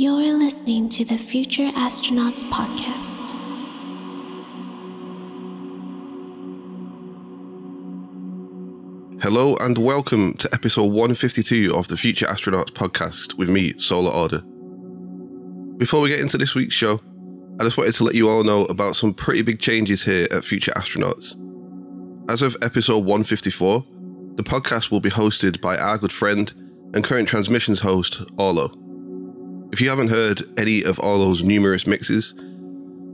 You're listening to the Future Astronauts Podcast. Hello and welcome to episode 152 of the Future Astronauts podcast with me, Solar Order. Before we get into this week's show, I just wanted to let you all know about some pretty big changes here at Future Astronauts. As of episode 154, the podcast will be hosted by our good friend and current transmissions host, Orlo. If you haven't heard any of Orlo's numerous mixes,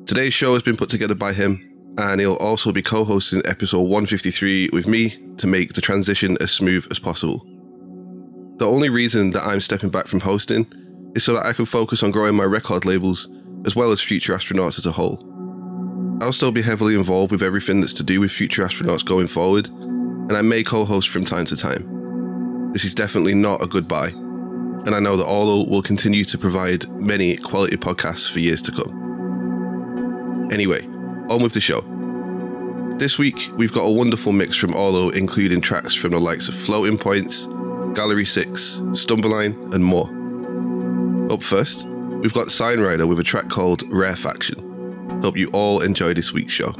today's show has been put together by him and he'll also be co hosting episode 153 with me to make the transition as smooth as possible. The only reason that I'm stepping back from hosting is so that I can focus on growing my record labels as well as Future Astronauts as a whole. I'll still be heavily involved with everything that's to do with Future Astronauts going forward, and I may co host from time to time. This is definitely not a goodbye, and I know that Orlo will continue to provide many quality podcasts for years to come. Anyway, on with the show. This week, we've got a wonderful mix from Orlo, including tracks from the likes of Floating Points, Gallery 6, Stumbleine, and more. Up first, we've got Sign Rider with a track called Rarefaction. Hope you all enjoy this week's show.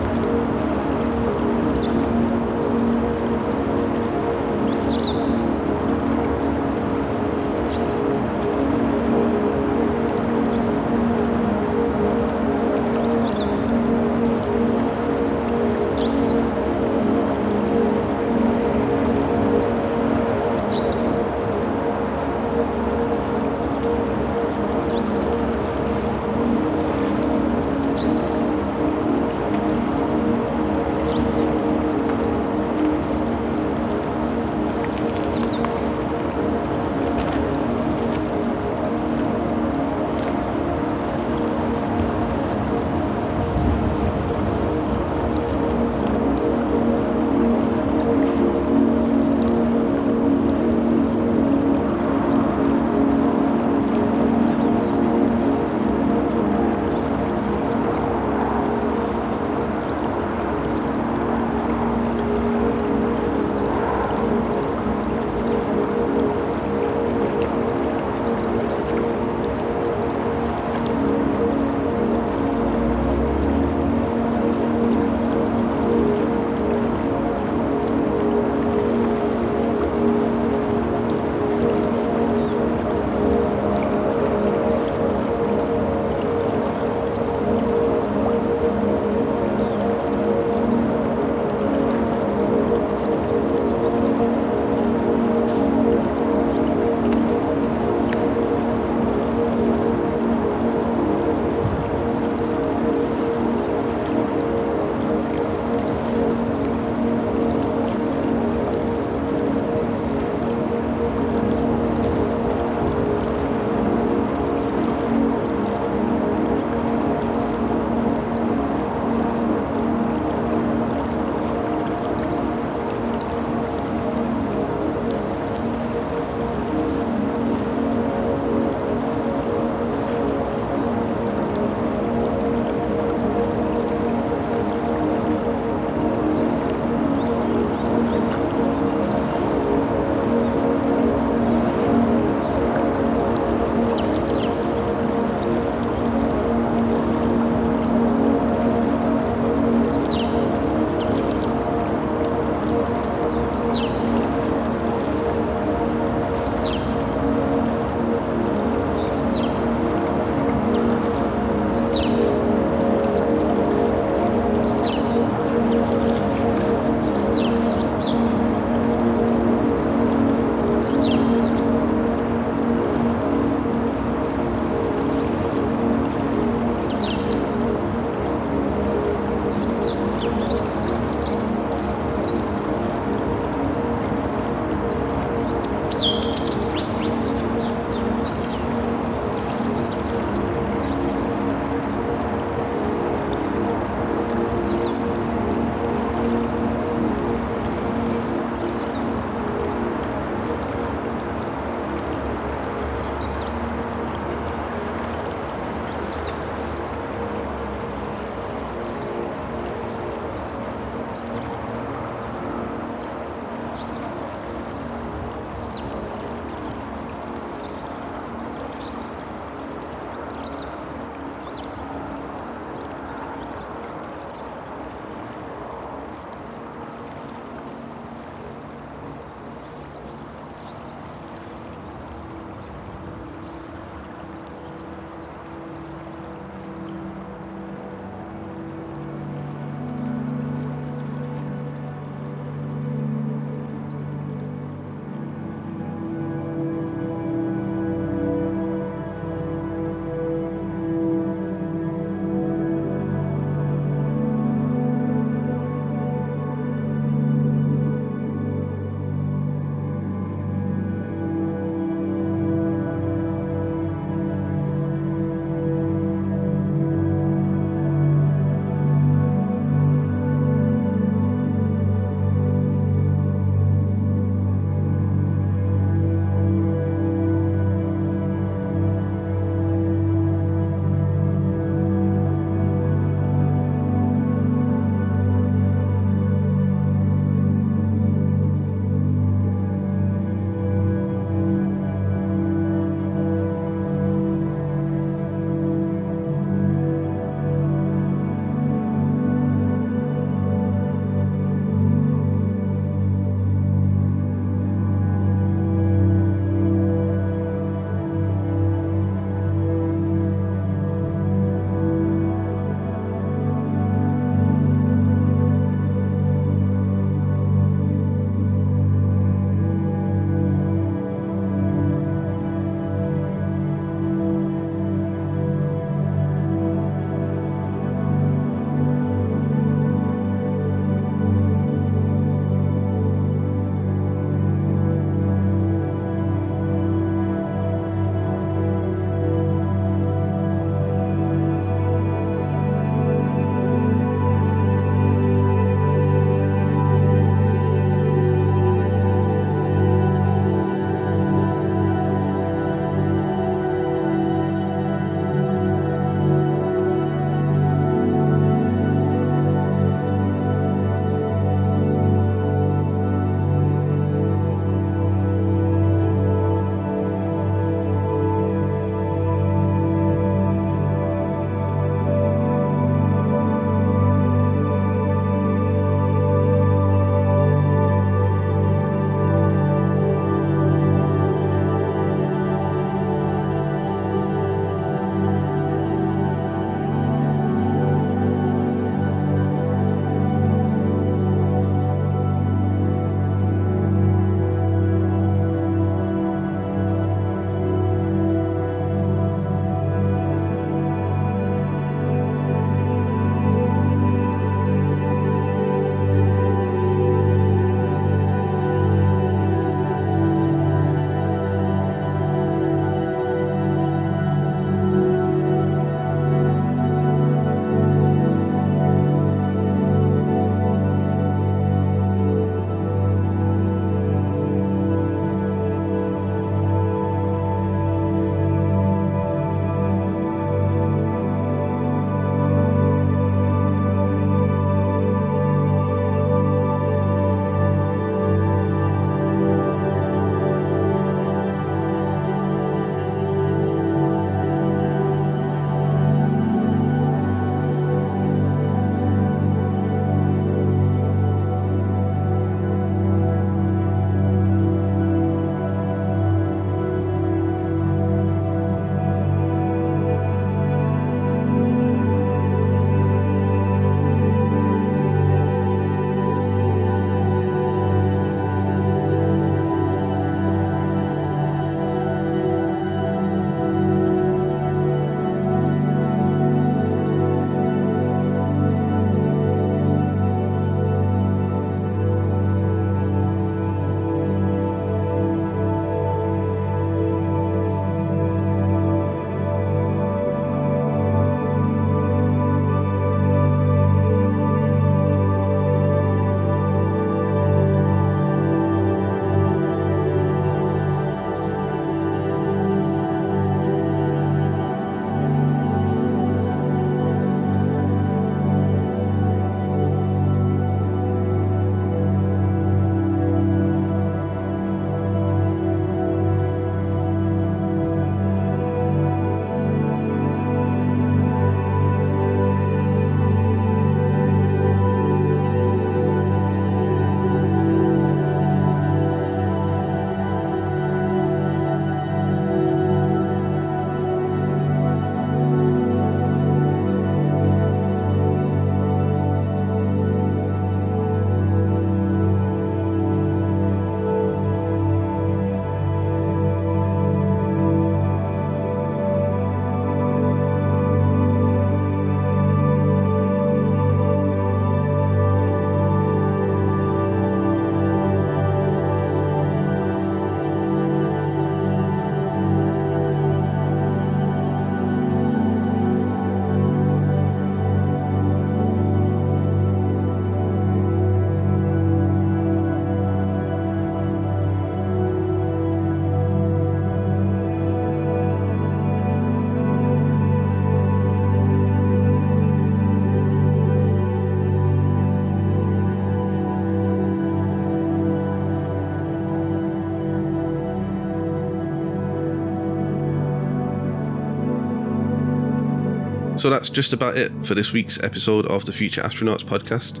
So that's just about it for this week's episode of the Future Astronauts podcast.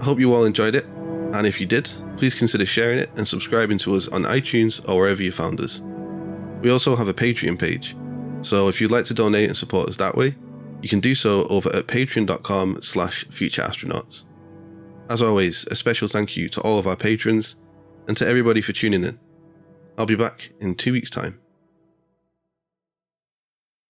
I hope you all enjoyed it, and if you did, please consider sharing it and subscribing to us on iTunes or wherever you found us. We also have a Patreon page, so if you'd like to donate and support us that way, you can do so over at patreon.com slash futureastronauts. As always, a special thank you to all of our patrons and to everybody for tuning in. I'll be back in two weeks' time.